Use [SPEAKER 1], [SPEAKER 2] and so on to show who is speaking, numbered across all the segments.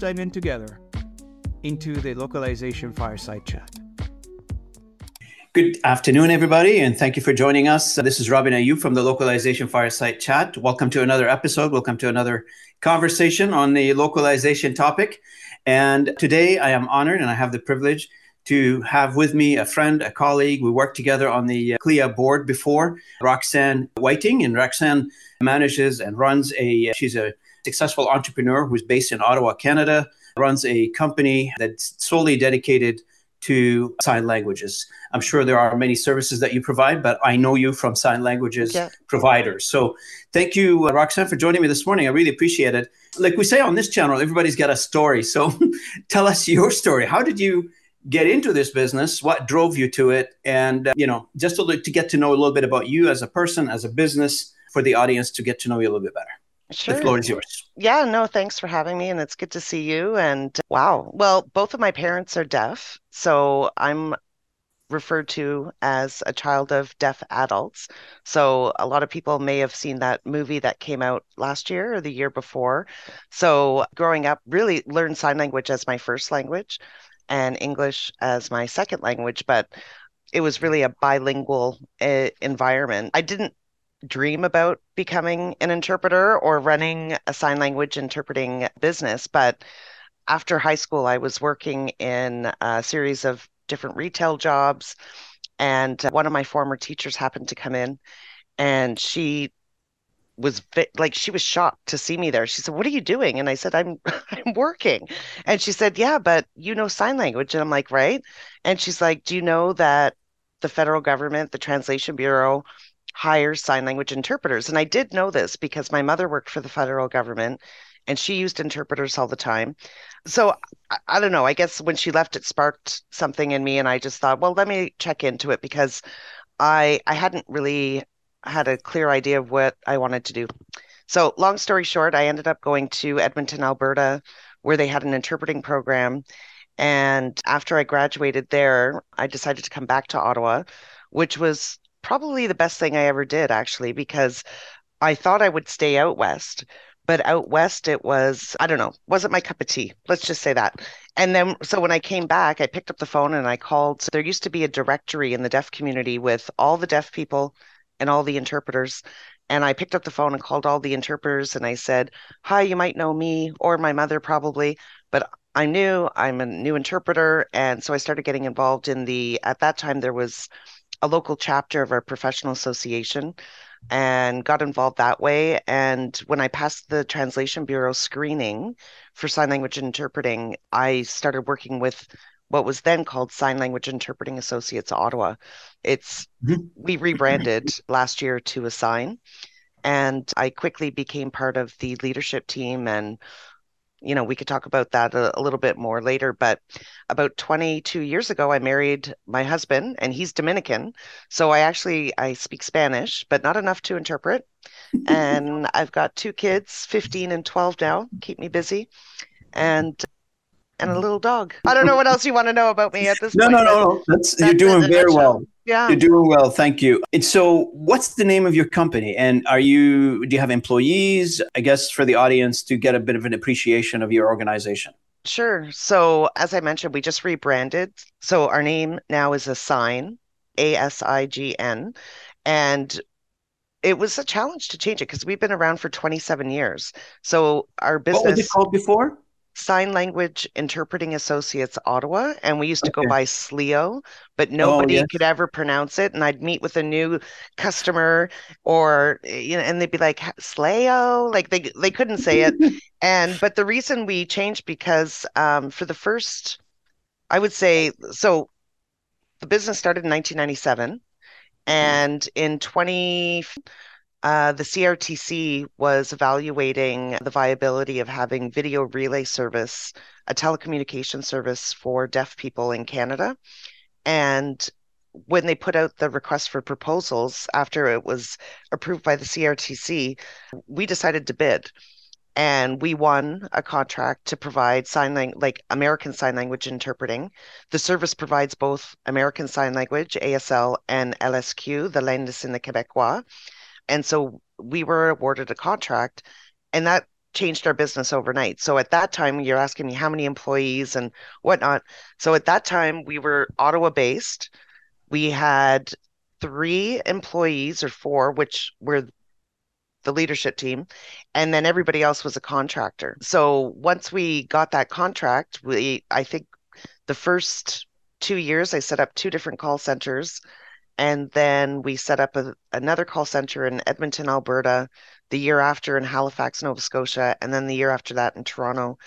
[SPEAKER 1] Dive in together into the localization fireside chat.
[SPEAKER 2] Good afternoon, everybody, and thank you for joining us. This is Robin Ayoub from the Localization Fireside Chat. Welcome to another episode. Welcome to another conversation on the localization topic. And today I am honored and I have the privilege to have with me a friend, a colleague. We worked together on the uh, CLIA board before, Roxanne Whiting. And Roxanne manages and runs a, uh, she's a successful entrepreneur who's based in Ottawa, Canada, runs a company that's solely dedicated to sign languages. I'm sure there are many services that you provide, but I know you from sign languages yeah. providers. So thank you, uh, Roxanne, for joining me this morning. I really appreciate it. Like we say on this channel, everybody's got a story. So tell us your story. How did you get into this business? What drove you to it? And, uh, you know, just to, to get to know a little bit about you as a person, as a business, for the audience to get to know you a little bit better.
[SPEAKER 3] Sure.
[SPEAKER 2] The floor is yours.
[SPEAKER 3] Yeah, no, thanks for having me. And it's good to see you. And wow. Well, both of my parents are deaf. So I'm referred to as a child of deaf adults. So a lot of people may have seen that movie that came out last year or the year before. So growing up, really learned sign language as my first language and English as my second language. But it was really a bilingual uh, environment. I didn't dream about becoming an interpreter or running a sign language interpreting business. But after high school, I was working in a series of different retail jobs. And one of my former teachers happened to come in and she was like she was shocked to see me there. She said, "What are you doing?" And I said, "I'm I'm working." And she said, "Yeah, but you know sign language." And I'm like, "Right?" And she's like, "Do you know that the federal government, the Translation Bureau, hire sign language interpreters. And I did know this because my mother worked for the federal government and she used interpreters all the time. So I, I, don't know. I guess when she left, it sparked something in me, and I just thought, well, let me check into it because I I hadn't really had a clear idea of what I wanted to do. So long story short, I ended up going to Edmonton, Alberta, where they had an interpreting program. And after I graduated there, I decided to come back to Ottawa, which was probably the best thing I ever did, actually, because I thought I would stay out west. But out west, it was, I don't know, wasn't my cup of tea. Let's just say that. And then, so when I came back, I picked up the phone and I called. So there used to be a directory in the deaf community with all the deaf people and all the interpreters. And I picked up the phone and called all the interpreters and I said, Hi, you might know me or my mother probably, but I knew I'm a new interpreter. And so I started getting involved in the, at that time, there was a local chapter of our professional association and got involved that way. And when I passed the Translation Bureau screening for sign language interpreting, I started working with what was then called Sign Language Interpreting Associates Ottawa. It's mm-hmm. we rebranded last year to Asign, and I quickly became part of the leadership team and you know, we could talk about that a, a, little bit more later. But about 22 years ago, I married my husband, and he's Dominican. So I actually I speak Spanish, but not enough to interpret. and I've got two kids, 15 and 12 now, keep me busy, and and a little dog. I don't know what else you want to know about me at this
[SPEAKER 2] no,
[SPEAKER 3] point.
[SPEAKER 2] No, no, no. That's, that's you're doing very well.
[SPEAKER 3] Yeah.
[SPEAKER 2] You're doing well. Thank you. And so what's the name of your company? And are you, do you have employees? I guess for the audience to get a bit of an appreciation of your organization.
[SPEAKER 3] Sure. So as I mentioned, we just rebranded. So our name now is Asign, A S I G N. And it was a challenge to change it because we've been around for 27 years. So our business. What
[SPEAKER 2] was it called before?
[SPEAKER 3] Sign Language Interpreting Associates Ottawa, and we used to okay. go by SLEO, but nobody oh, yes. could ever pronounce it. And I'd meet with a new customer, or you know, and they'd be like SLEO, like they they couldn't say it. and but the reason we changed because um, for the first, I would say, so the business started in 1997, and in 20 uh, the CRTC was evaluating the viability of having video relay service, a telecommunication service for deaf people in Canada. And when they put out the request for proposals after it was approved by the CRTC, we decided to bid. And we won a contract to provide sign language, like American Sign Language interpreting. The service provides both American Sign Language, ASL, and LSQ, the Langue des signes québécois and so we were awarded a contract and that changed our business overnight. So at that time, you're asking me how many employees and whatnot. So at that time, we were Ottawa based. We had three employees or four, which were the leadership team, and then everybody else was a contractor. So once we got that contract, we I think the first two years I set up two different call centers, and then we set up a, another call center in Edmonton, Alberta, the year after in Halifax, Nova Scotia, and then the year after that in Toronto,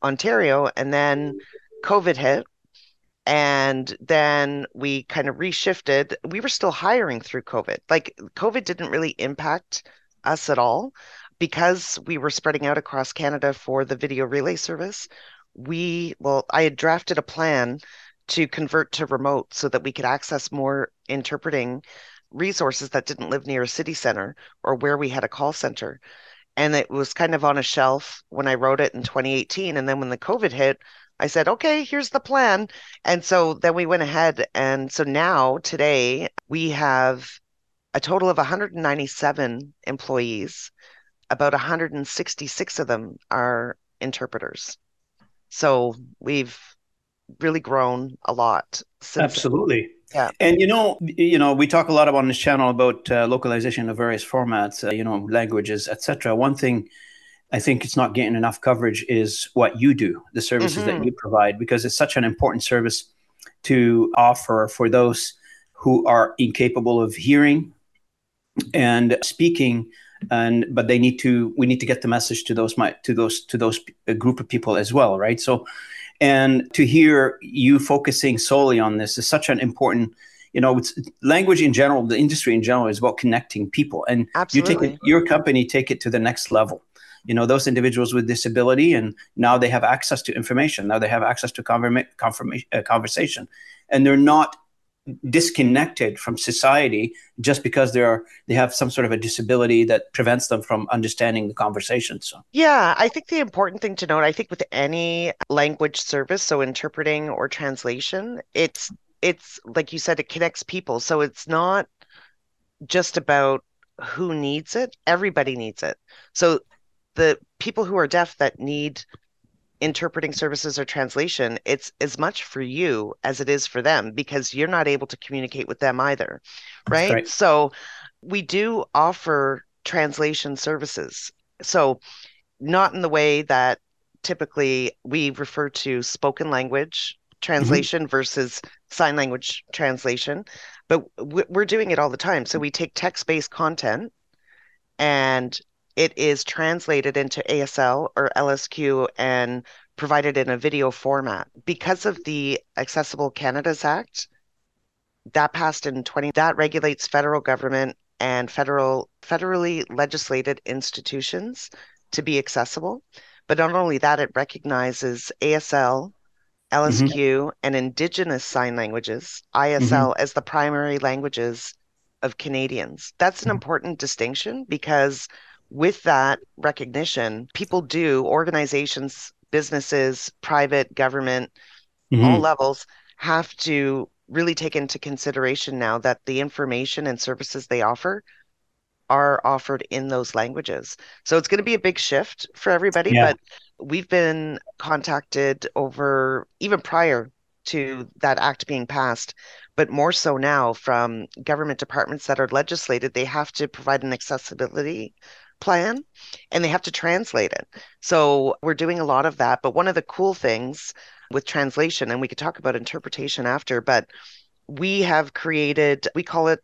[SPEAKER 3] Ontario, and then COVID hit. And then we kind of reshifted. We were still hiring through COVID. Like COVID didn't really impact us at all because we were spreading out across Canada for the video relay service. We, well, I had drafted a plan to convert to remote so that we could access more interpreting resources that didn't live near a city center or where we had a call center. And it was kind of on a shelf when I wrote it in 2018. And then when the COVID hit, I said, okay, here's the plan. And so then we went ahead. And so now, today, we have a total of 197 employees. About 166 of them are interpreters. So we've really grown a lot.
[SPEAKER 2] Absolutely. Then. Yeah. And you know, you know, we talk a lot about on this channel about uh, localization of various formats, uh, you know, languages, etc. One thing I think it's not getting enough coverage is what you do, the services mm-hmm. that you provide, because it's such an important service to offer for those who are incapable of hearing and speaking and but they need to we need to get the message to those my to those to those group of people as well right so and to hear you focusing solely on this is such an important you know it's language in general the industry in general is about connecting people. And
[SPEAKER 3] Absolutely.
[SPEAKER 2] you take it your company take it to the next level. You know those individuals with disability and now they have access to information. Now they have access to converma- confirmation, uh, conversation. And they're not disconnected from society just because they are they have some sort of a disability that prevents them from understanding the conversation so.
[SPEAKER 3] Yeah i think the important thing to note i think with any language service so interpreting or translation it's it's like you said it connects people. So it's not just about who needs it everybody needs it. So the people who are deaf that need interpreting services or translation, it's as much for you as it is for them because you're not able to communicate with them either. Right. right. So we do offer translation services. So, not in the way that typically we refer to spoken language translation mm-hmm. versus sign language translation, but we're doing it all the time. So, we take text based content and it is translated into ASL or LSQ and provided in a video format. Because of the Accessible Canada's Act, that passed in 20 that regulates federal government and federal federally legislated institutions to be accessible. But not only that, it recognizes ASL, LSQ, mm-hmm. and Indigenous Sign Languages, ISL, mm-hmm. as the primary languages of Canadians. That's an mm-hmm. important distinction because with that recognition, people do, organizations, businesses, private, government, mm-hmm. all levels have to really take into consideration now that the information and services they offer are offered in those languages. So it's going to be a big shift for everybody, yeah. but we've been contacted over even prior to that act being passed, but more so now from government departments that are legislated, they have to provide an accessibility plan and they have to translate it. So we're doing a lot of that. But one of the cool things with translation, and we could talk about interpretation after, but we have created, we call it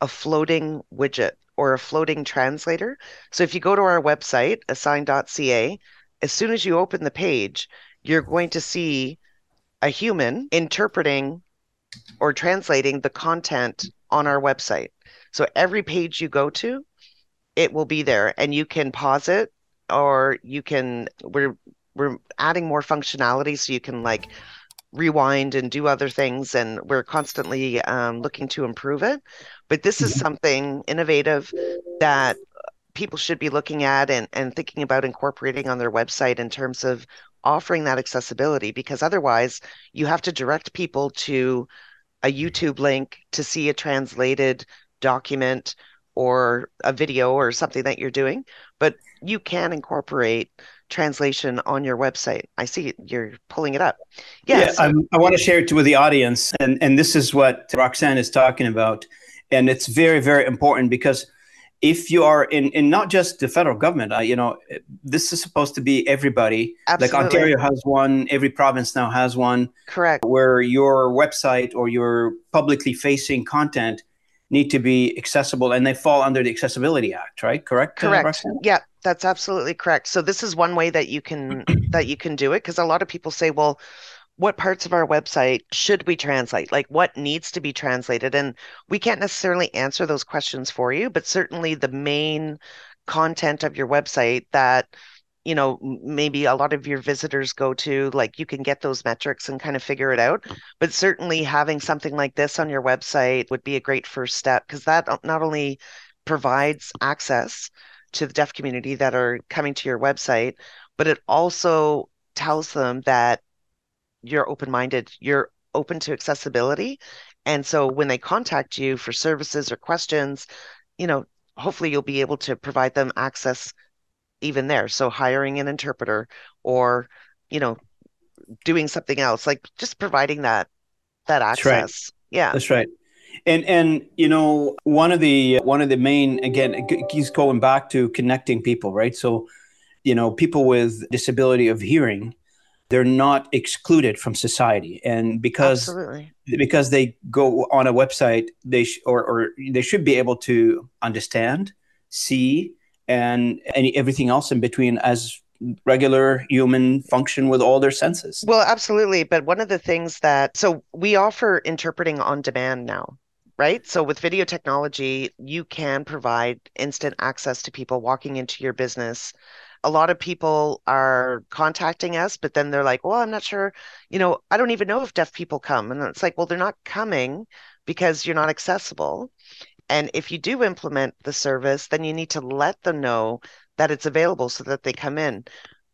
[SPEAKER 3] a floating widget or a floating translator. So if you go to our website, asign.ca, as soon as you open the page, you're going to see a human interpreting or translating the content on our website. So every page you go to, it will be there and you can pause it or you can we're we're adding more functionality so you can like rewind and do other things and we're constantly um, looking to improve it but this is mm-hmm. something innovative that people should be looking at and, and thinking about incorporating on their website in terms of offering that accessibility because otherwise you have to direct people to a youtube link to see a translated document or a video or something that you're doing, but you can incorporate translation on your website. I see you're pulling it up.
[SPEAKER 2] Yes. Yeah, I, I want to share it with the audience. And, and this is what Roxanne is talking about. And it's very, very important because if you are in, in not just the federal government, uh, you know, this is supposed to be everybody.
[SPEAKER 3] Absolutely.
[SPEAKER 2] Like Ontario has one, every province now has one.
[SPEAKER 3] Correct.
[SPEAKER 2] Where your website or your publicly facing content need to be accessible and they fall under the Accessibility Act, right? Correct?
[SPEAKER 3] Uh, correct. Uh, yeah, that's absolutely correct. So this is one way that you can that you can do it because a lot of people say, well, what parts of our website should we translate? Like what needs to be translated? And we can't necessarily answer those questions for you, but certainly the main content of your website that you know maybe a lot of your visitors go to like you can get those metrics and kind of figure it out. Mm. But certainly having something like this on your website would be a great first step because that not only provides access to the deaf community that are coming to your website but it also tells them that you're open-minded you're open to accessibility. And so when they contact you for services or questions you know hopefully you'll be able to provide them access even there. So hiring an interpreter or, you know, doing something else, like just providing that that access.
[SPEAKER 2] That's
[SPEAKER 3] right. Yeah.
[SPEAKER 2] That's right. And and you know, one of the one of the main again he's going back to connecting people, right? So, you know, people with disability of hearing, they're not excluded from society and because
[SPEAKER 3] Absolutely.
[SPEAKER 2] because they go on a website they sh- or, or they should be able to understand see and any everything else in between as regular human function with all their senses.
[SPEAKER 3] Well, absolutely. But one of the things that so we offer interpreting on demand now, right? So with video technology, you can provide instant access to people walking into your business. A lot of people are contacting us, but then they're like, well, I'm not sure, you know, I don't even know if deaf people come. And it's like, well, they're not coming because you're not accessible. And if you do implement the service, then you need to let them know that it's available so that they come in.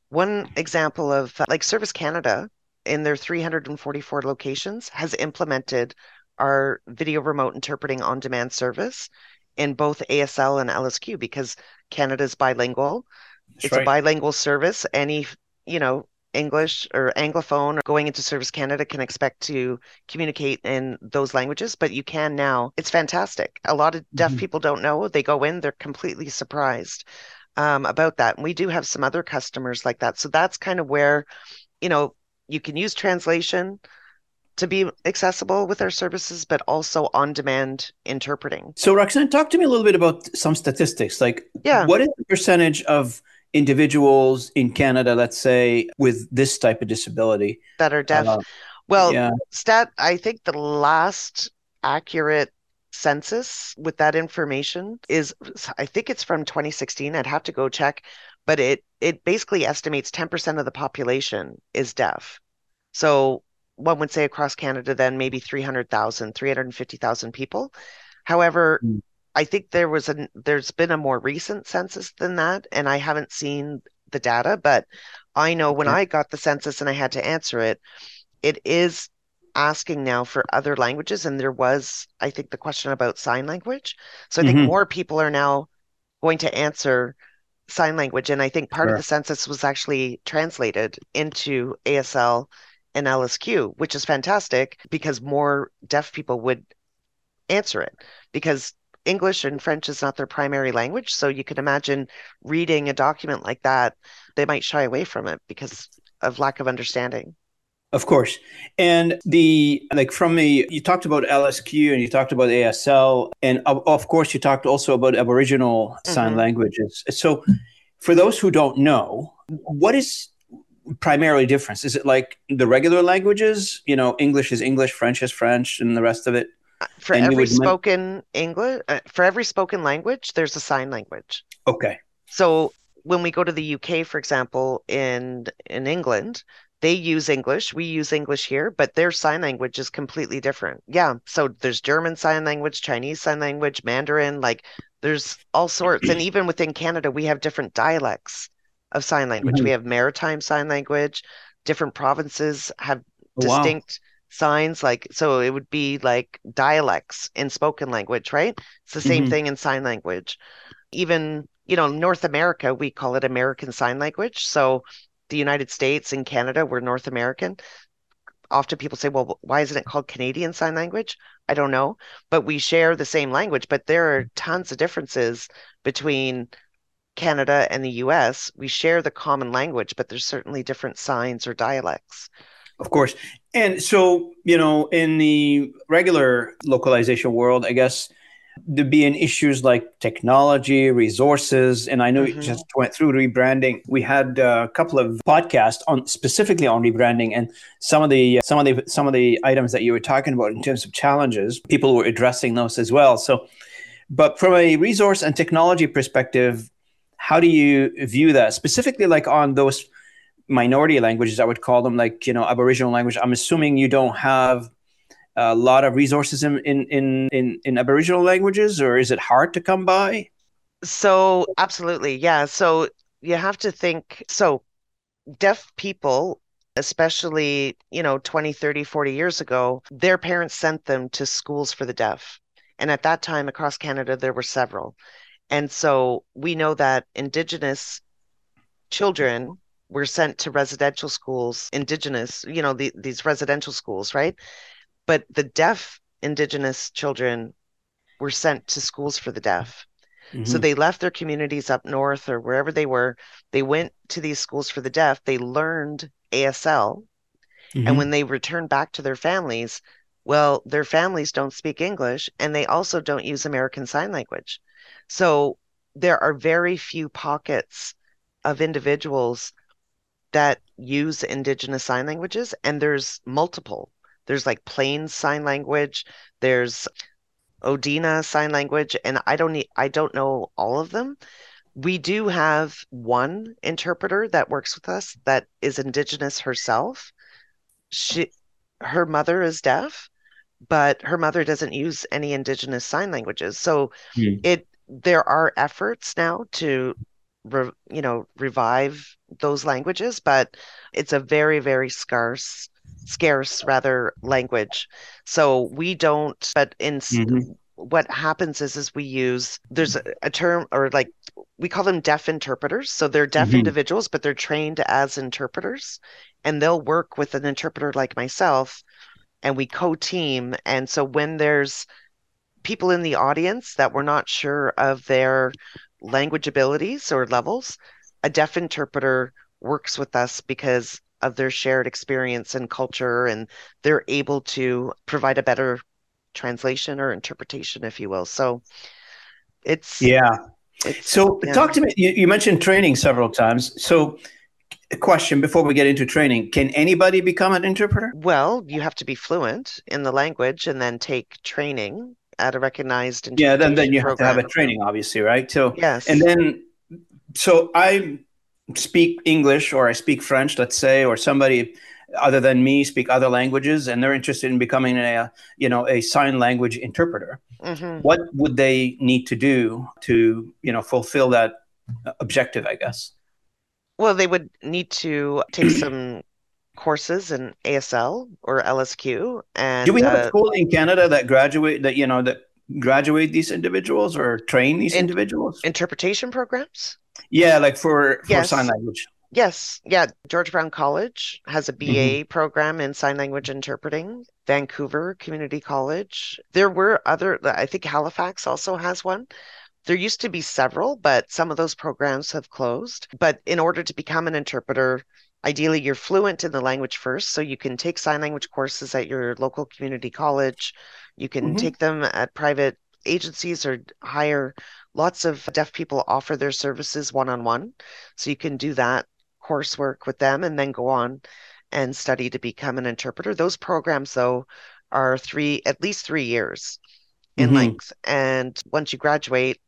[SPEAKER 3] One example of uh, like Service Canada in their 344 locations has implemented our video remote interpreting on demand service in both ASL and LSQ because Canada is bilingual. That's it's right. a bilingual service. Any, you know, English or Anglophone or going into Service Canada can expect to communicate in those languages, but you can now. It's fantastic. A lot of deaf mm-hmm. people don't know. They go in, they're completely surprised um, about that. And we do have some other customers like that. So that's kind of where, you know, you can use translation to be accessible with our services, but also on demand interpreting.
[SPEAKER 2] So, Roxanne, talk to me a little bit about some statistics. Like,
[SPEAKER 3] yeah.
[SPEAKER 2] what is the percentage of individuals in Canada, let's say, with this type of disability
[SPEAKER 3] that are deaf. Uh, well, yeah. stat. I think the last accurate census with that information is, I think it's from 2016. I'd have to go check, but it it basically estimates 10% of the population is deaf. So one would say across Canada, then maybe 300,000, 350,000 people. However, mm. I think there was a there's been a more recent census than that, and I haven't seen the data, but I know when I got the census and I had to answer it, it is asking now for other languages, and there was I think the question about sign language. So I think mm-hmm. more people are now going to answer sign language, and I think part sure. of the census was actually translated into ASL and LSQ, which is fantastic because more deaf people would answer it because English and French is not their primary language. So you can imagine reading a document like that, they might shy away from it because of lack of understanding.
[SPEAKER 2] Of course. And the like from the you talked about LSQ and you talked about ASL and of, of course you talked also about Aboriginal mm-hmm. sign languages. So for those who don't know, what is primarily difference? Is it like the regular languages? You know, English is English, French is French, and the rest of it
[SPEAKER 3] for and every spoken English, uh, for every spoken language, there's a sign language.
[SPEAKER 2] Okay.
[SPEAKER 3] So when we go to the UK, for example, in in England, they use English. We use English here, but their sign language is completely different. Yeah. So there's German sign language, Chinese sign language, Mandarin, like there's all sorts. and even within Canada, we have different dialects of sign language. Mm-hmm. We have maritime sign language. Different provinces have distinct wow signs like so it would be like dialects in spoken language right? It's the same
[SPEAKER 2] Mhm.
[SPEAKER 3] thing in sign language. Even you know north america we call it american sign language. So the united states and canada we're north american. Often people say well why isn't it called canadian sign language? I don't know. But we share the same language but there are tons of differences between canada and the us we share the common language but there's certainly different signs or dialects.
[SPEAKER 2] Of course. And so, you know, in the regular localization world, I guess there'd being issues like technology, resources, and I know you
[SPEAKER 3] Mhm.
[SPEAKER 2] just went through rebranding. We had a couple of podcasts on specifically on rebranding, and some of the some of the some of the items that you were talking about in terms of challenges, people were addressing those as well. So, but from a resource and technology perspective, how do you view that specifically, like on those minority languages? I would call them like you know Aboriginal language. I'm assuming you don't have a lot of resources in in in in, in Aboriginal languages, or is it hard to come by?
[SPEAKER 3] So, absolutely. Yeah. So, you have to think so, deaf people, especially, you know, 20, 30, 40 years ago, their parents sent them to schools for the deaf. And at that time, across Canada, there were several. And so we know that Indigenous children were sent to residential schools, Indigenous, you know, the, these residential schools, right? But the deaf Indigenous children were sent to schools for the deaf. So
[SPEAKER 2] Mhm.
[SPEAKER 3] they left their communities up north or wherever they were. They went to these schools for the deaf. They learned ASL.
[SPEAKER 2] Mhm.
[SPEAKER 3] And when they return back to their families, well, their families don't speak English and they also don't use American Sign Language. So there are very few pockets of individuals that use Indigenous sign languages, and there's multiple. There's like Plains Sign Language, there's Odina Sign Language, and I don't need, I don't know all of them. We do have one interpreter that works with us that is Indigenous herself. She, her mother is deaf, but her mother doesn't use any Indigenous sign languages. So
[SPEAKER 2] Hmm.
[SPEAKER 3] it there are efforts now to re, you know revive those languages, but it's a very very scarce scarce rather language. So we don't. But in
[SPEAKER 2] Mhm.
[SPEAKER 3] what happens is is we use there's a, a term or like we call them deaf interpreters. So they're deaf
[SPEAKER 2] Mhm.
[SPEAKER 3] individuals, but they're trained as interpreters, and they'll work with an interpreter like myself, and we co-team. And so when there's people in the audience that we're not sure of their language abilities or levels, a deaf interpreter works with us because of their shared experience and culture, and they're able to provide a better translation or interpretation, if you will. So it's
[SPEAKER 2] Yeah.
[SPEAKER 3] it's
[SPEAKER 2] So
[SPEAKER 3] yeah.
[SPEAKER 2] talk to me. You, you mentioned training several times. So, a question before we get into training: Can anybody become an interpreter?
[SPEAKER 3] Well, you have to be fluent in the language and then take training at a recognized
[SPEAKER 2] Yeah. Then, then you have to have a training, obviously, right? So,
[SPEAKER 3] Yes.
[SPEAKER 2] and then, so I speak English or I speak French, let's say, or somebody other than me speak other languages, and they're interested in becoming a, you know, a sign language interpreter.
[SPEAKER 3] Mhm.
[SPEAKER 2] What would they need to do to, you know, fulfill that objective? I guess.
[SPEAKER 3] Well, they would need to take some courses in ASL or LSQ and
[SPEAKER 2] Do we have a
[SPEAKER 3] uh,
[SPEAKER 2] school in Canada that graduate that you know that graduate these individuals or train these
[SPEAKER 3] In-
[SPEAKER 2] individuals?
[SPEAKER 3] interpretation programs.
[SPEAKER 2] Yeah, like for for
[SPEAKER 3] Yes.
[SPEAKER 2] sign language.
[SPEAKER 3] Yes, yeah. George Brown College has a BA
[SPEAKER 2] Mm-hmm.
[SPEAKER 3] program in sign language interpreting. Vancouver Community College. There were other, I think Halifax also has one. There used to be several, but some of those programs have closed. But in order to become an interpreter, ideally you're fluent in the language first, so you can take sign language courses at your local community college. You can
[SPEAKER 2] Mhm.
[SPEAKER 3] take them at private agencies or hire. Lots of deaf people offer their services one on one. So you can do that coursework with them and then go on and study to become an interpreter. Those programs, though, are three, at least three years in
[SPEAKER 2] Mhm.
[SPEAKER 3] length. And once you graduate,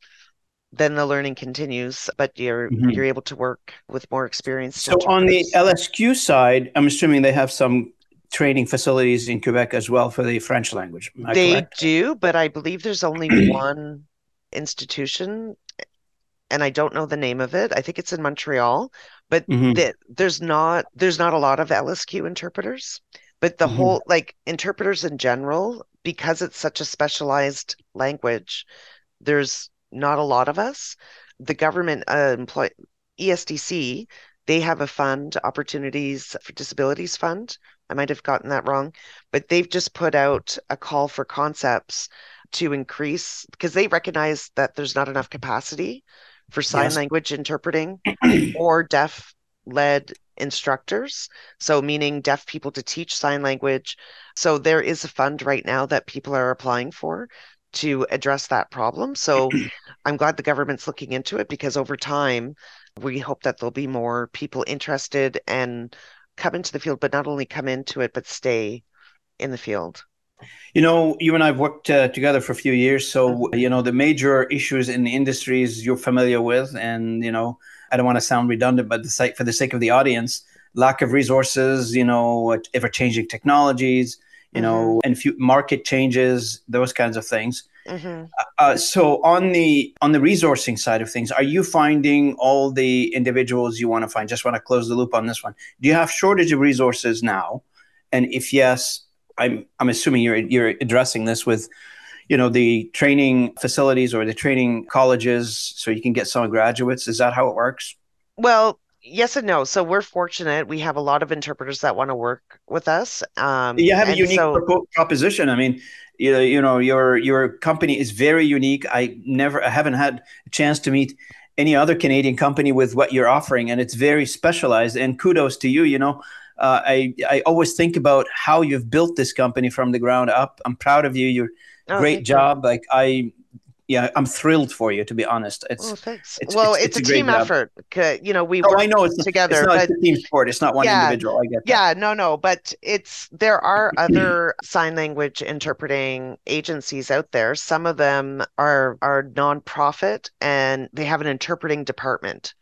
[SPEAKER 3] then the learning continues, but you're
[SPEAKER 2] Mhm.
[SPEAKER 3] you're able to work with more experienced
[SPEAKER 2] So on the. LSQ side, I'm assuming they have some training facilities in Quebec as well for the French language.
[SPEAKER 3] They
[SPEAKER 2] correct?
[SPEAKER 3] do, but I believe there's only one institution, and I don't know the name of it. I think it's in Montreal, but
[SPEAKER 2] Mhm.
[SPEAKER 3] the, there's not there's not a lot of LSQ interpreters. But But the mm-hmm. whole, like interpreters in general, because it's such a specialized language, there's not a lot of us. The government uh, employ ESDC, they have a fund, Opportunities for Disabilities Fund. I might have gotten that wrong, but they've just put out a call for concepts to increase because they recognize that there's not enough capacity for sign yes. language interpreting or deaf led instructors. So, meaning deaf people to teach sign language. So, there is a fund right now that people are applying for to address that problem. So, I'm glad the government's looking into it because over time, we hope that there'll be more people interested and come into the field, but not only come into it, but stay in the field.
[SPEAKER 2] You know, you and I have worked uh, together for a few years, so mm-hmm. you know the major issues in the industries you're familiar with, and you know, I don't want to sound redundant, but the site for the sake of the audience, lack of resources, you know, ever-changing technologies, you mm-hmm. know, and few market changes, those kinds of things. Mm-hmm. Uh, so on the on the resourcing side of things, are you finding all the individuals you want to find? Just want to close the loop on this one. Do you have shortage of resources now? And if yes, I'm I'm assuming you're you're addressing this with you know the training facilities or the training colleges so you can get some graduates is that how it works
[SPEAKER 3] well yes and no so we're fortunate we have a lot of interpreters that want to work with us
[SPEAKER 2] um, you have a unique so, proposition i mean you know, you know your your company is very unique i never i haven't had a chance to meet any other canadian company with what you're offering and it's very specialized and kudos to you you know uh, I I always think about how you've built this company from the ground up. I'm proud of you. You're oh, great job. You. Like I yeah, I'm thrilled for you. To be honest,
[SPEAKER 3] it's oh, thanks. It's, well, it's, it's, it's a, a team job. effort. You know, we oh, work I know it's together.
[SPEAKER 2] It's
[SPEAKER 3] not
[SPEAKER 2] a team sport. It's not one yeah, individual. I get.
[SPEAKER 3] That. Yeah, no, no, but it's there are other sign language interpreting agencies out there. Some of them are are nonprofit and they have an interpreting department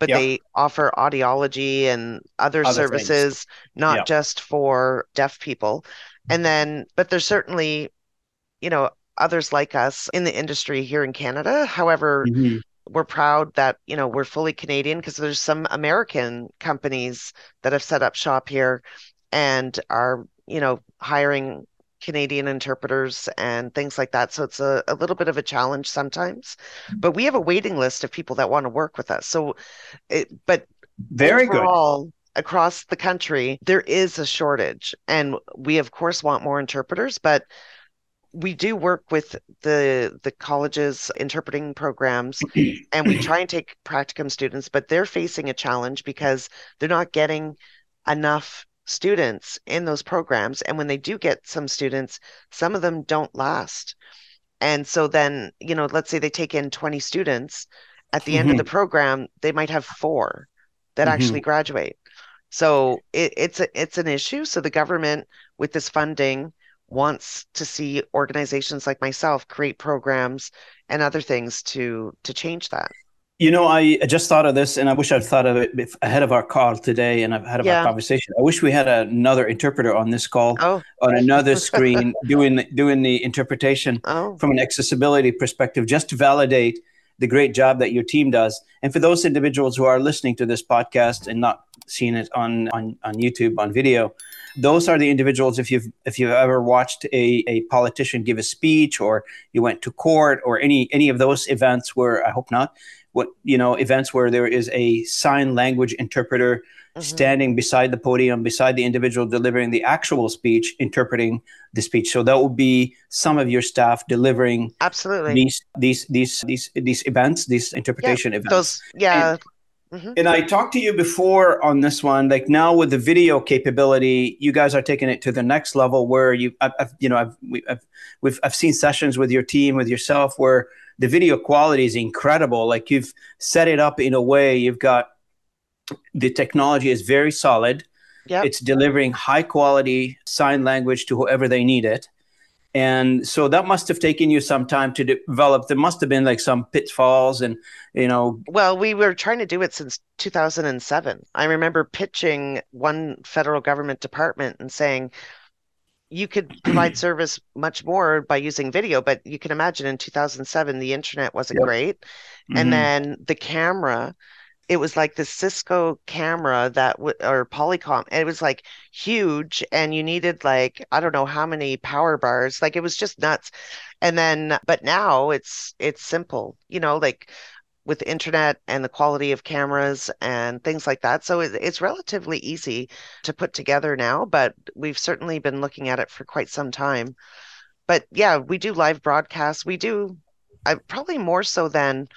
[SPEAKER 3] but yep. they offer audiology and other, other services, things. not yep. just for deaf people. And then, but there's certainly, you know, others like us in the industry here in Canada. However, mm-hmm. we're proud that, you know, we're fully Canadian because there's some American companies that have set up shop here and are, you know, hiring Canadian interpreters and things like that. So it's a, a little bit of a challenge sometimes. But we have a waiting list of people that want to work with us. So, it, but
[SPEAKER 2] very overall, good.
[SPEAKER 3] Across the country, there is a shortage. And we, of course, want more interpreters, but we do work with the the colleges interpreting programs and we try and take practicum students but they're facing a challenge because they're not getting enough students in those programs. And when they do get some students, some of them don't last. And so then, you know, let's say they take in 20 students at the mm-hmm. end of the mm-hmm. program, they might have four that mm-hmm. actually graduate. So it, it's a, it's an issue. So the government with this funding wants to see organizations like myself create programs and other things to to change that.
[SPEAKER 2] You know, I just thought of this, and I wish I'd thought of it ahead of our call today and ahead of yeah. our conversation. I wish we had another interpreter on this call, oh. on another screen, doing doing the interpretation oh. from an accessibility perspective, just to validate the great job that your team does. And for those individuals who are listening to this podcast and not seeing it on on, on YouTube on video, those are the individuals. If you've if you've ever watched a, a politician give a speech, or you went to court, or any any of those events where I hope not what you know events where there is a sign language interpreter mm-hmm. standing beside the podium beside the individual delivering the actual speech interpreting the speech so that would be some of your staff delivering
[SPEAKER 3] absolutely
[SPEAKER 2] these these these these these events these interpretation
[SPEAKER 3] yeah,
[SPEAKER 2] events
[SPEAKER 3] those yeah
[SPEAKER 2] and, Mm-hmm. And I talked to you before on this one. Like now with the video capability, you guys are taking it to the next level. Where you, I've, I've you know, I've, we, I've, we've, I've seen sessions with your team, with yourself, where the video quality is incredible. Like you've set it up in a way you've got the technology is very solid. Yep. It's delivering high quality sign language to whoever they need it. And so that must have taken you some time to develop. There must have been like some pitfalls and, you know.
[SPEAKER 3] Well, we were trying to do it since 2007. I remember pitching one federal government department and saying, you could provide service much more by using video but you can imagine in 2007 the internet wasn't yep. great mm-hmm. and then the camera it was like the Cisco camera that w- or Polycom. It was like huge, and you needed like I don't know how many power bars. Like it was just nuts. And then, but now it's it's simple. You know, like with the internet and the quality of cameras and things like that. So it, it's relatively easy to put together now, but we've certainly been looking at it for quite some time. But yeah, we do live broadcasts. We do I, probably more so than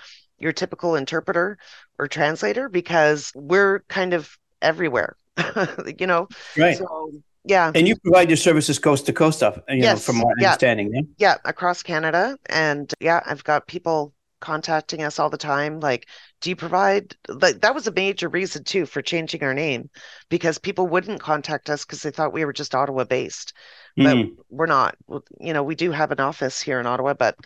[SPEAKER 3] your typical interpreter or translator because we're kind of everywhere, you know?
[SPEAKER 2] Right.
[SPEAKER 3] So, yeah.
[SPEAKER 2] And you provide your services coast to coast up, you
[SPEAKER 3] Yes,
[SPEAKER 2] know, from my
[SPEAKER 3] yeah.
[SPEAKER 2] understanding. Yeah.
[SPEAKER 3] Yeah, across Canada. And yeah, I've got people contacting us all the time. Like, do you provide, like, that was a major reason too for changing our name because people wouldn't contact us because they thought we were just Ottawa based. But
[SPEAKER 2] Mhm.
[SPEAKER 3] we're not. You know, we do have an office here in Ottawa, but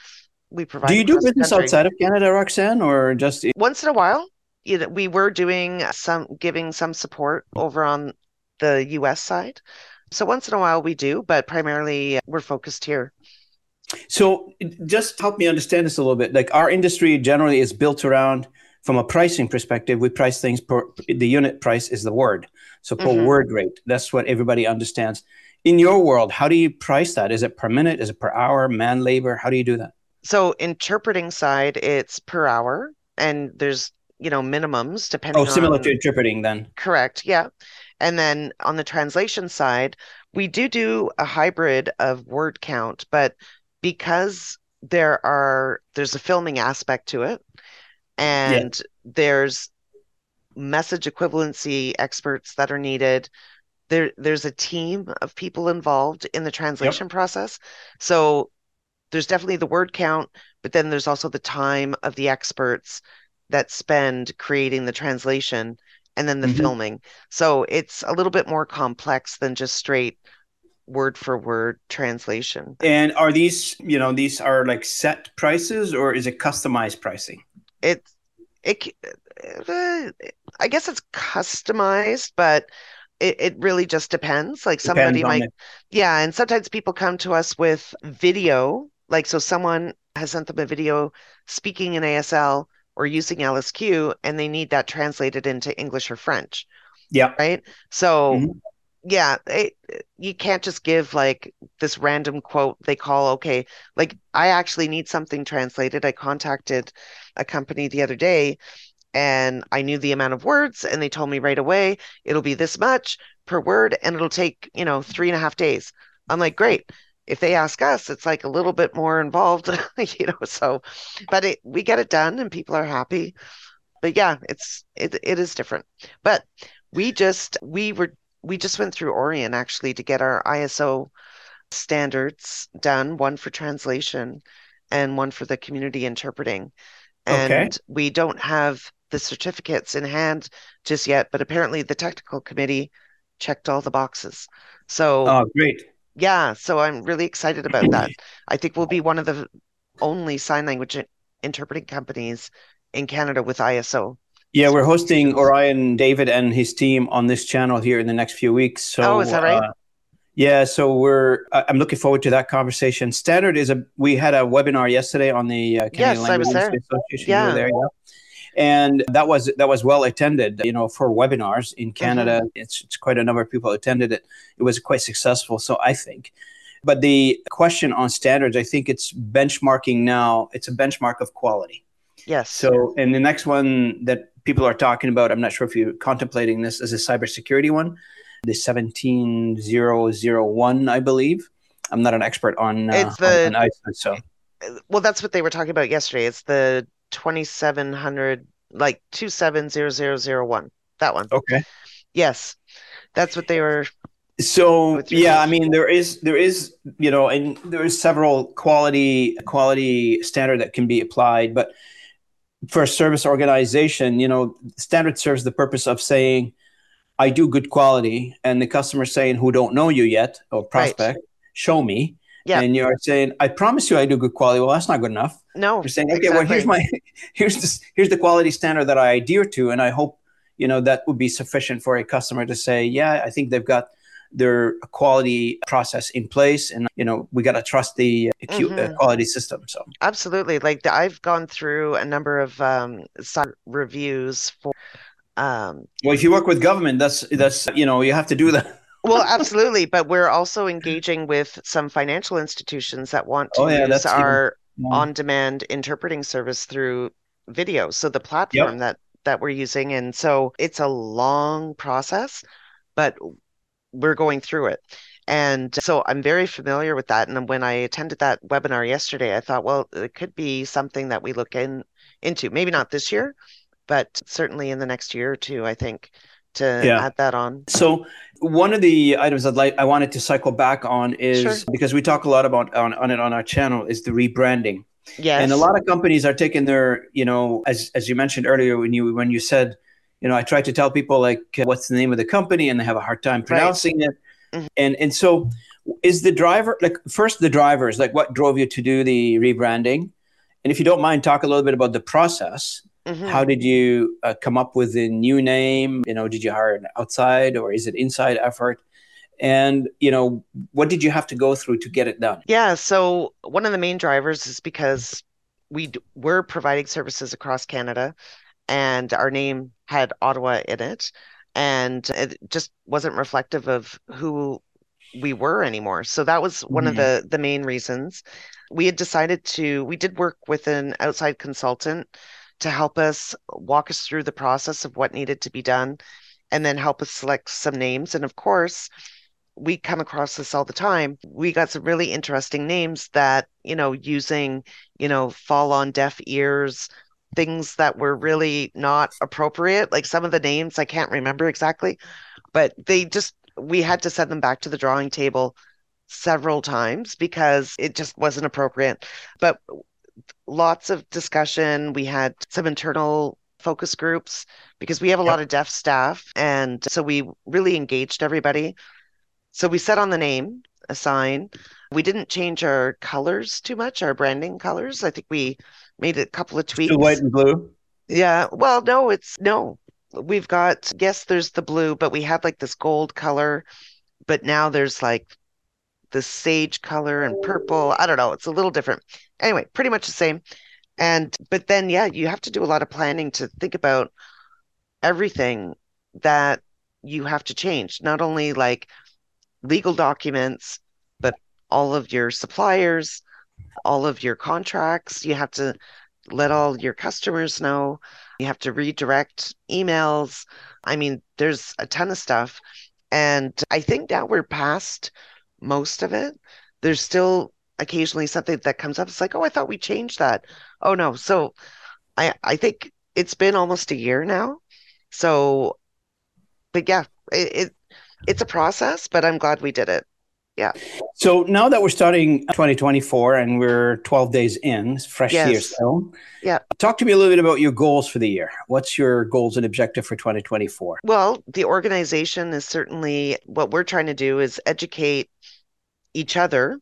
[SPEAKER 3] we provide.
[SPEAKER 2] Do you do business
[SPEAKER 3] country.
[SPEAKER 2] outside of Canada, Roxanne, or just
[SPEAKER 3] Once in a while, you know, we were doing some, giving some support over on the US side. So once in a while we do, but primarily we're focused here.
[SPEAKER 2] So just help me understand this a little bit. Like our industry generally is built around from a pricing perspective, we price things per the unit price is the word. So per
[SPEAKER 3] Mhm.
[SPEAKER 2] word rate. That's what everybody understands. In your world, how do you price that? Is it per minute? Is it per hour? Man labor? How do you do that?
[SPEAKER 3] So interpreting side, it's per hour, and there's, you know, minimums oh, depending
[SPEAKER 2] Oh, similar
[SPEAKER 3] on
[SPEAKER 2] to interpreting then.
[SPEAKER 3] correct, yeah. And then on the translation side, we do do a hybrid of word count, but because there are there's a filming aspect to it, and there's message equivalency experts that are needed. There, there's a team of people involved in the translation process. So there's definitely the word count, but then there's also the time of the experts that spend creating the translation and then the
[SPEAKER 2] Mhm.
[SPEAKER 3] filming. So it's a little bit more complex than just straight word for word translation.
[SPEAKER 2] And are these, you know, these are like set prices or is it customized pricing?
[SPEAKER 3] It, it, uh, I guess it's customized, but it, it really just depends. Like somebody
[SPEAKER 2] Depends
[SPEAKER 3] might Yeah, and sometimes people come to us with video, like so someone has sent them a video speaking in ASL or using LSQ, and they need that translated into English or French,
[SPEAKER 2] yeah.
[SPEAKER 3] right? So,
[SPEAKER 2] Mhm.
[SPEAKER 3] yeah, it, you can't just give like this random quote they call, okay, like I actually need something translated. I contacted a company the other day and I knew the amount of words, and they told me right away it'll be this much per word, and it'll take, you know, three and a half days. I'm like, great. If they ask us, it's like a little bit more involved, you know. So, but it, we get it done, and people are happy. But yeah, it's it it is different. But we just we were we just went through Orion actually to get our ISO standards done, one for translation and one for the community interpreting.
[SPEAKER 2] Okay.
[SPEAKER 3] And we don't have the certificates in hand just yet, but apparently the technical committee checked all the boxes. So
[SPEAKER 2] Oh, great.
[SPEAKER 3] Yeah, so I'm really excited about that. I think we'll be one of the only sign language interpreting companies in Canada with ISO.
[SPEAKER 2] Yeah, we're hosting Orion David and his team on this channel here in the next few weeks. So,
[SPEAKER 3] Oh, is that right?
[SPEAKER 2] uh, yeah, so we're. I'm looking forward to that conversation. Standard is a. We had a webinar yesterday on the uh, Canadian
[SPEAKER 3] Yes, I
[SPEAKER 2] Language
[SPEAKER 3] was there.
[SPEAKER 2] Industry Association.
[SPEAKER 3] Yeah.
[SPEAKER 2] You were there, yeah. And that was that was well attended. You know, for webinars in Canada,
[SPEAKER 3] Mm-hmm.
[SPEAKER 2] it's, it's quite a number of people attended it. It was quite successful. So I think. But the question on standards, I think it's benchmarking now. It's a benchmark of quality.
[SPEAKER 3] Yes.
[SPEAKER 2] So, and the next one that people are talking about, I'm not sure if you're contemplating this, is a cybersecurity one, the 17001, I believe. I'm not an expert on, uh,
[SPEAKER 3] It's the-
[SPEAKER 2] on, on ISO, so
[SPEAKER 3] well, that's what they were talking about yesterday. It's the 2700, like 270001. That one.
[SPEAKER 2] okay.
[SPEAKER 3] Yes. That's what they were.
[SPEAKER 2] So yeah, I mean there is there is you know, and there is several quality quality standard that can be applied, but for a service organization, you know, standard serves the purpose of saying, I do good quality, and the customer saying who don't know you yet or prospect, show me.
[SPEAKER 3] Yeah.
[SPEAKER 2] And you're saying, I promise you I do good quality. Well, that's not good enough.
[SPEAKER 3] No.
[SPEAKER 2] You're saying, okay, well, here's my here's this here's the quality standard that I adhere to, and I hope you know that would be sufficient for a customer to say, yeah, I think they've got their quality process in place and you know we got to trust the acute,
[SPEAKER 3] Mhm.
[SPEAKER 2] uh, quality system so
[SPEAKER 3] Absolutely. Like the- I've gone through a number of um, reviews for um,
[SPEAKER 2] well if you work with government that's that's you know you have to do that
[SPEAKER 3] Well, absolutely, but we're also engaging with some financial institutions that want to
[SPEAKER 2] Oh, yeah,
[SPEAKER 3] use
[SPEAKER 2] that's even-
[SPEAKER 3] our
[SPEAKER 2] Yeah.
[SPEAKER 3] on-demand interpreting service through video. So the platform that that we're using, and so it's a long process, but we're going through it. And so I'm very familiar with that. And when I attended that webinar yesterday, I thought, well, it could be something that we look in into. Maybe not this year, but certainly in the next year or two, I think, to
[SPEAKER 2] Yeah.
[SPEAKER 3] add that on.
[SPEAKER 2] So one of the items I'd like I wanted to cycle back on is
[SPEAKER 3] Sure.
[SPEAKER 2] because we talk a lot about on, on it on our channel is the rebranding.
[SPEAKER 3] Yes.
[SPEAKER 2] And a lot of companies are taking their, you know, as as you mentioned earlier when you when you said, you know, I try to tell people like uh, what's the name of the company and they have a hard time pronouncing it.
[SPEAKER 3] Mhm.
[SPEAKER 2] And and so is the driver like first the drivers like what drove you to do the rebranding? And if you don't mind talk a little bit about the process.
[SPEAKER 3] Mhm.
[SPEAKER 2] How did you uh, come up with a new name? You know, did you hire an outside or is it inside effort? And you know, what did you have to go through to get it done?
[SPEAKER 3] Yeah, so one of the main drivers is because we d- we're providing services across Canada and our name had Ottawa in it and it just wasn't reflective of who we were anymore. So that was one of
[SPEAKER 2] Mhm.
[SPEAKER 3] the the main reasons. We had decided to we did work with an outside consultant to help us walk us through the process of what needed to be done and then help us select some names and of course we come across this all the time. We got some really interesting names that, you know, using, you know, fall on deaf ears, things that were really not appropriate. Like some of the names I can't remember exactly, but they just, we had to send them back to the drawing table several times because it just wasn't appropriate. But lots of discussion. We had some internal focus groups because we have a
[SPEAKER 2] Yep.
[SPEAKER 3] lot of deaf staff. And so we really engaged everybody. So we set on the name, Asign. We didn't change our colors too much, our branding colors. I think we made a couple of tweaks.
[SPEAKER 2] Still white and blue.
[SPEAKER 3] Yeah. Well, no, it's no. We've got, yes, there's the blue, but we had like this gold color, but now there's like the sage color and purple. I don't know. It's a little different. Anyway, pretty much the same. And, but then, yeah, you have to do a lot of planning to think about everything that you have to change, not only like legal documents, but all of your suppliers, all of your contracts. You have to let all your customers know. You have to redirect emails. I mean, there's a ton of stuff. And I think now we're past most of it. There's still occasionally something that comes up. It's like, oh, I thought we changed that. Oh no. So I I think it's been almost a year now. So but yeah, it, it it's a process, but I'm glad we did it.
[SPEAKER 2] So now that we're starting 2024 and we're 12 days in, fresh year
[SPEAKER 3] Yes.
[SPEAKER 2] still.
[SPEAKER 3] Yeah.
[SPEAKER 2] Talk to me a little bit about your goals for the year. What's your goals and objective for 2024?
[SPEAKER 3] Well, the organization is certainly what we're trying to do is educate each other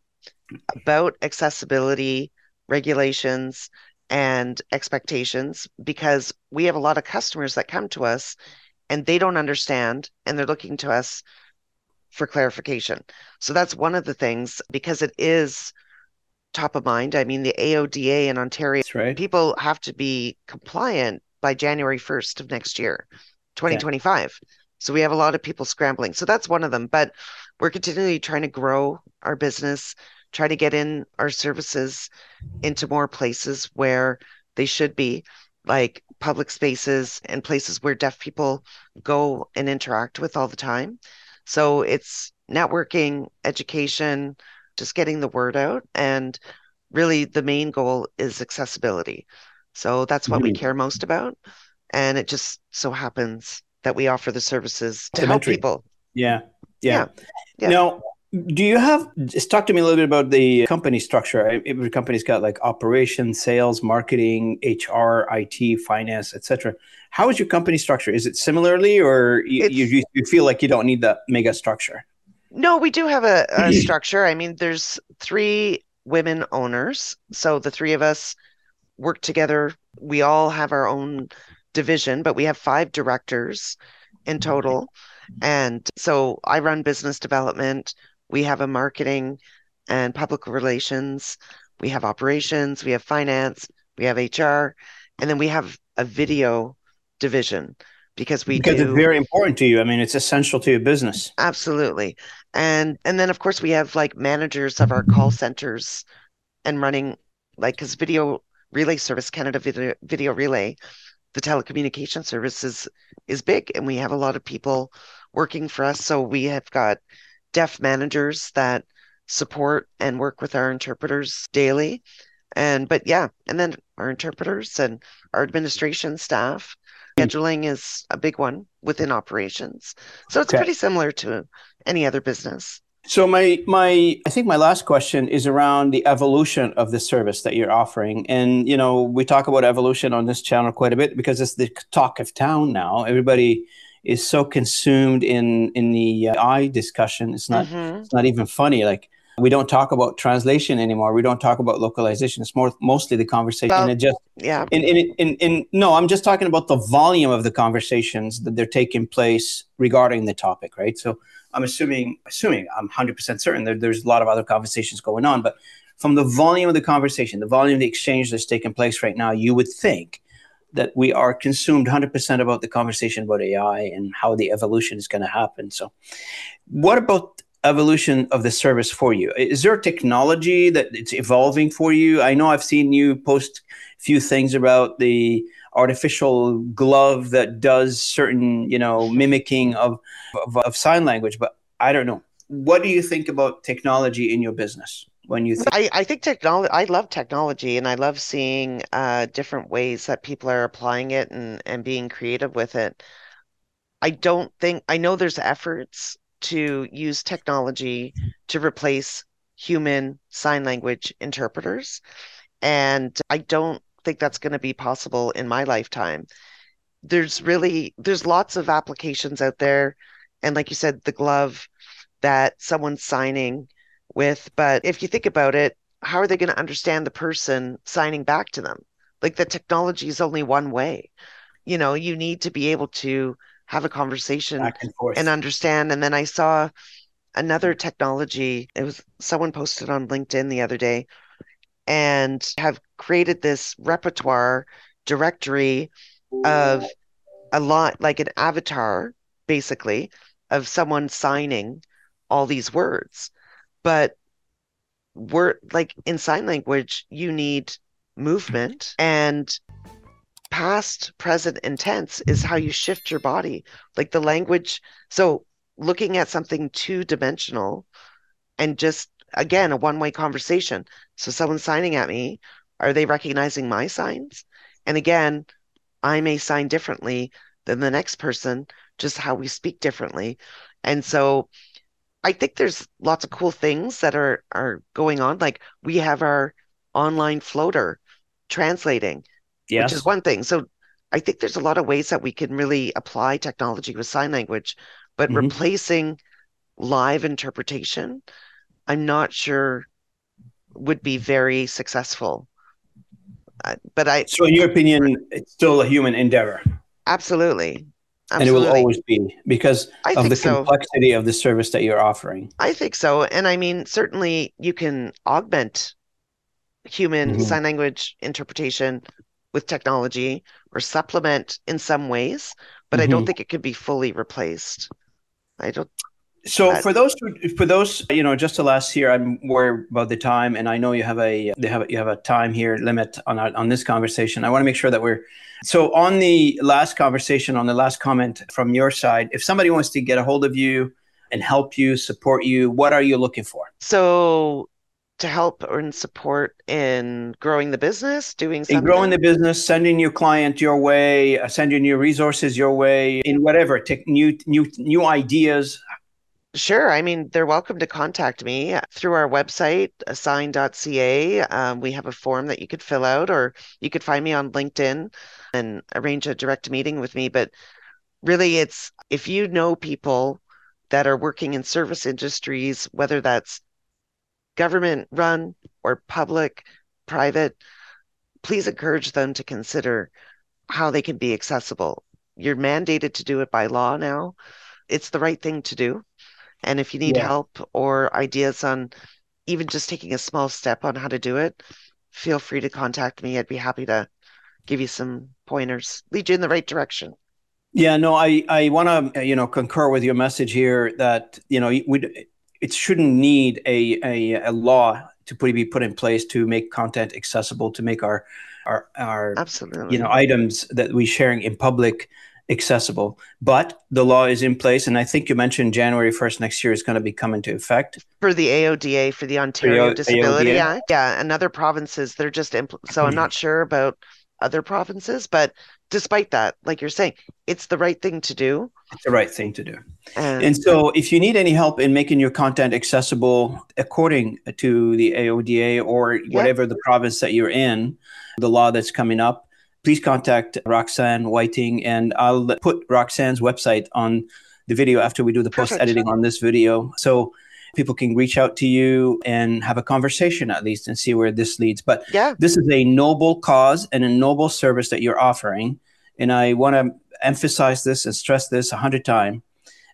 [SPEAKER 3] about accessibility regulations and expectations because we have a lot of customers that come to us and they don't understand and they're looking to us for clarification. So that's one of the things because it is top of mind. I mean, the AODA in Ontario
[SPEAKER 2] right.
[SPEAKER 3] people have to be compliant by January 1st of next year, 2025. So we have a lot of people scrambling. So that's one of them. But we're continually trying to grow our business, try to get in our services into more places where they should be, like public spaces and places where deaf people go and interact with all the time. So it's networking, education, just getting the word out. And really, the main goal is accessibility. So that's what we
[SPEAKER 2] Mhm.
[SPEAKER 3] care most about. And it just so happens that we offer the services to help people.
[SPEAKER 2] Yeah. Yeah.
[SPEAKER 3] Yeah.
[SPEAKER 2] Now, do you have just talk to me a little bit about the company structure? Every company's got like operations, sales, marketing, HR, IT, finance, etc. How is your company structure? Is it similarly, or you, you, you feel like you don't need that mega structure?
[SPEAKER 3] No, we do have a, a structure. I mean, there's three women owners. So the three of us work together. We all have our own division, but we have five directors in mm-hmm. total. And so I run business development. We have a marketing and public relations. We have operations. We have finance. We have HR. And then we have a video division because we
[SPEAKER 2] because
[SPEAKER 3] do,
[SPEAKER 2] it's very important to you. I mean, it's essential to your business.
[SPEAKER 3] Absolutely. And and then of course we have like managers of our call centers and running like because video relay service Canada video, video relay the telecommunication service is is big and we have a lot of people working for us so we have got deaf managers that support and work with our interpreters daily and but yeah and then our interpreters and our administration staff scheduling is a big one within operations so it's okay. pretty similar to any other business
[SPEAKER 2] so my my I think my last question is around the evolution of the service that you're offering. And you know, we talk about evolution on this channel quite a bit because it's the talk of town now. Everybody is so consumed in in the uh, I discussion. It's not mm-hmm. it's not even funny like we don't talk about translation anymore. We don't talk about localization. It's more mostly the conversation. Well, and it just
[SPEAKER 3] yeah.
[SPEAKER 2] In, in in in no, I'm just talking about the volume of the conversations that they're taking place regarding the topic, right? So I'm assuming, assuming I'm 100% certain that there's a lot of other conversations going on, but from the volume of the conversation, the volume of the exchange that's taking place right now, you would think that we are consumed 100% about the conversation about AI and how the evolution is going to happen. So, what about evolution of the service for you? Is there technology that it's evolving for you? I know I've seen you post a few things about the artificial glove that does certain, you know, mimicking of, of, of sign language, but I don't know. What do you think about technology in your business? When you think
[SPEAKER 3] I, I think technology i love technology and i love seeing uh, different ways that people are applying it and, and being creative with it i don't think i know there's efforts to use technology to replace human sign language interpreters and i don't think that's going to be possible in my lifetime. There's really there's lots of applications out there and like you said the glove that someone's signing with, but if you think about it, how are they going to understand the person signing back to them? Like the technology is only one way. You know, you need to be able to have a conversation
[SPEAKER 2] and,
[SPEAKER 3] and understand and then I saw another technology. It was someone posted on LinkedIn the other day and have created this repertoire directory of a lot like an avatar basically of someone signing all these words but we're like in sign language you need movement and past present and tense is how you shift your body like the language so looking at something two dimensional and just again a one way conversation. So someone signing at me, are they recognizing my signs? And again, I may sign differently than the next person, just how we speak differently. And so I think there's lots of cool things that are are going on. Like we have our online floater translating, yes. which is one thing. So I think there's a lot of ways that we can really apply technology with sign language, but mm-hmm. replacing live interpretation I'm not sure would be very successful. Uh, but I.
[SPEAKER 2] So, in your opinion, it's still a human endeavor.
[SPEAKER 3] Absolutely.
[SPEAKER 2] Absolutely. And it will always be because of the complexity so. of the service that you're offering.
[SPEAKER 3] I think so. And I mean, certainly you can augment human mm-hmm. sign language interpretation with technology or supplement in some ways, but mm-hmm. I don't mm-hmm. think it could be fully replaced. I don't
[SPEAKER 2] so for those for those you know just to last here i'm worried about the time and i know you have a they have you have a time here limit on our, on this conversation i want to make sure that we're so on the last conversation on the last comment from your side if somebody wants to get a hold of you and help you support you what are you looking for
[SPEAKER 3] so to help and support in growing the business, doing something?
[SPEAKER 2] In growing the business, sending your client your way, uh, sending your resources your way, in whatever, take new new new ideas.
[SPEAKER 3] Sure. I mean, they're welcome to contact me through our website, asign.ca. Um, we have a form that you could fill out, or you could find me on LinkedIn and arrange a direct meeting with me. But really, it's if you know people that are working in service industries, whether that's government run or public, private, please encourage them to consider how they can be accessible you're mandated to do it by law now. It's the right thing to do. And if you need
[SPEAKER 2] Yeah.
[SPEAKER 3] help or ideas on even just taking a small step on how to do it, feel free to contact me. I'd be happy to give you some pointers, lead you in the right direction.
[SPEAKER 2] Yeah, no, I I want to you know concur with your message here that you know we it shouldn't need a a, a law to put, be put in place to make content accessible to make our our our
[SPEAKER 3] Absolutely.
[SPEAKER 2] you know items that we're sharing in public accessible. But the law is in place, and I think you mentioned January first next year is going to be coming into effect.
[SPEAKER 3] for the AODA, for the Ontario
[SPEAKER 2] A-
[SPEAKER 3] Disability
[SPEAKER 2] AODA.
[SPEAKER 3] Act. Yeah, and other provinces, they're just impl- so I'm not sure about other provinces, but despite that, like you're saying, it's the right thing to do.
[SPEAKER 2] It's the right thing to do.
[SPEAKER 3] And,
[SPEAKER 2] And so, if you need any help in making your content accessible according to the AODA or whatever the province that you're in, the law that's coming up, please contact Roxanne Whiting, and I'll put Roxanne's website on the video after we do the post editing on this video. So people can reach out to you and have a conversation at least and see where this leads. But
[SPEAKER 3] yeah,
[SPEAKER 2] this is a noble cause and a noble service that you're offering. And I want to emphasize this and stress this a hundred times.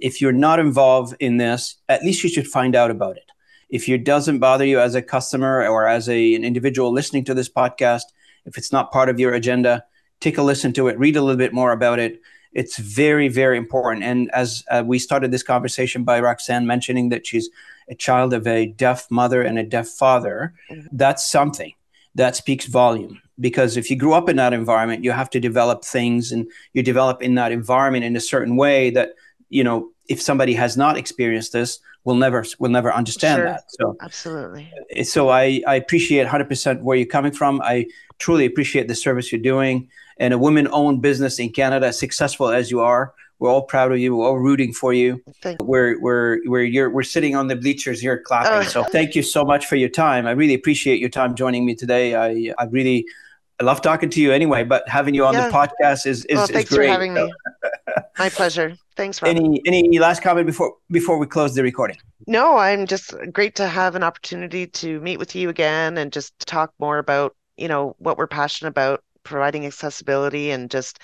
[SPEAKER 2] If you're not involved in this, at least you should find out about it. If it doesn't bother you as a customer or as a, an individual listening to this podcast, if it's not part of your agenda, take a listen to it, read a little bit more about it. It's very, very important. And as uh, we started this conversation by Roxanne mentioning that she's a child of a deaf mother and a deaf father,
[SPEAKER 3] Mhm.
[SPEAKER 2] that's something that speaks volume. Because if you grew up in that environment, you have to develop things and you develop in that environment in a certain way that, you know, if somebody has not experienced this, will never will never understand
[SPEAKER 3] Sure.
[SPEAKER 2] that. So
[SPEAKER 3] absolutely.
[SPEAKER 2] so I, I appreciate 100% where you're coming from. I truly appreciate the service you're doing. And a women owned business in Canada, as successful as you are, we're all proud of you. We're all rooting for you.
[SPEAKER 3] Thank
[SPEAKER 2] We're, we're, we're, you're, we're sitting on the bleachers here clapping.
[SPEAKER 3] Oh.
[SPEAKER 2] So thank you so much for your time. I really appreciate your time joining me today. I, I really I love talking to you anyway, but having you on
[SPEAKER 3] Yeah.
[SPEAKER 2] the podcast is, is,
[SPEAKER 3] well,
[SPEAKER 2] is
[SPEAKER 3] thanks
[SPEAKER 2] great.
[SPEAKER 3] for having me. My pleasure. Thanks, Rob.
[SPEAKER 2] Any, any last comment before, before we close the recording?
[SPEAKER 3] No, I'm just great to have an opportunity to meet with you again and just talk more about, you know, what we're passionate about, providing accessibility and just,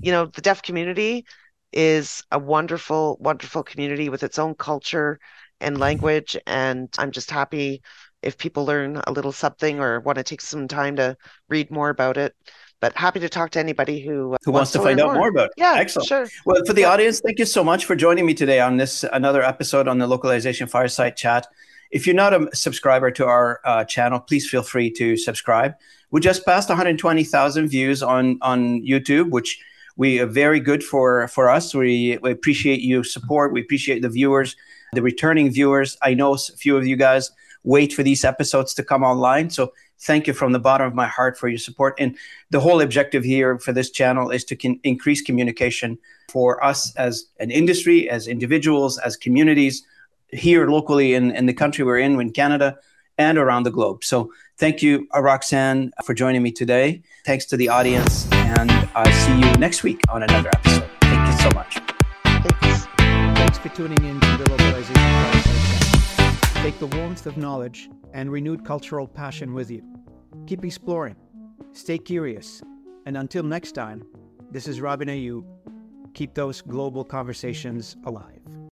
[SPEAKER 3] you know, the deaf community is a wonderful, wonderful community with its own culture and language. And I'm just happy if people learn a little something or want to take some time to read more about it. But happy to talk to anybody who,
[SPEAKER 2] Who wants to
[SPEAKER 3] learn
[SPEAKER 2] find out more about it?
[SPEAKER 3] Yeah,
[SPEAKER 2] Excellent.
[SPEAKER 3] sure.
[SPEAKER 2] Well, for the
[SPEAKER 3] Yeah.
[SPEAKER 2] audience, thank you so much for joining me today on this another episode on the Localization Fireside Chat. If you're not a subscriber to our uh, channel, please feel free to subscribe. We just passed 120,000 views on on YouTube, which we are very good for for us. We, we appreciate your support. We appreciate the viewers, the returning viewers. I know a few of you guys wait for these episodes to come online, so thank you from the bottom of my heart for your support. And the whole objective here for this channel is to increase communication for us as an industry, as individuals, as communities here locally in, in the country we're in, in Canada, and around the globe. So thank you, Roxanne, for joining me today. Thanks to the audience, and I'll see you next week on another episode. Thank you so much.
[SPEAKER 3] Thanks.
[SPEAKER 1] Thanks for tuning in to the Localization Chat. Take the warmth of knowledge and renewed cultural passion with you. Keep exploring, stay curious, and until next time, this is Robin Ayoub. Keep those global conversations alive.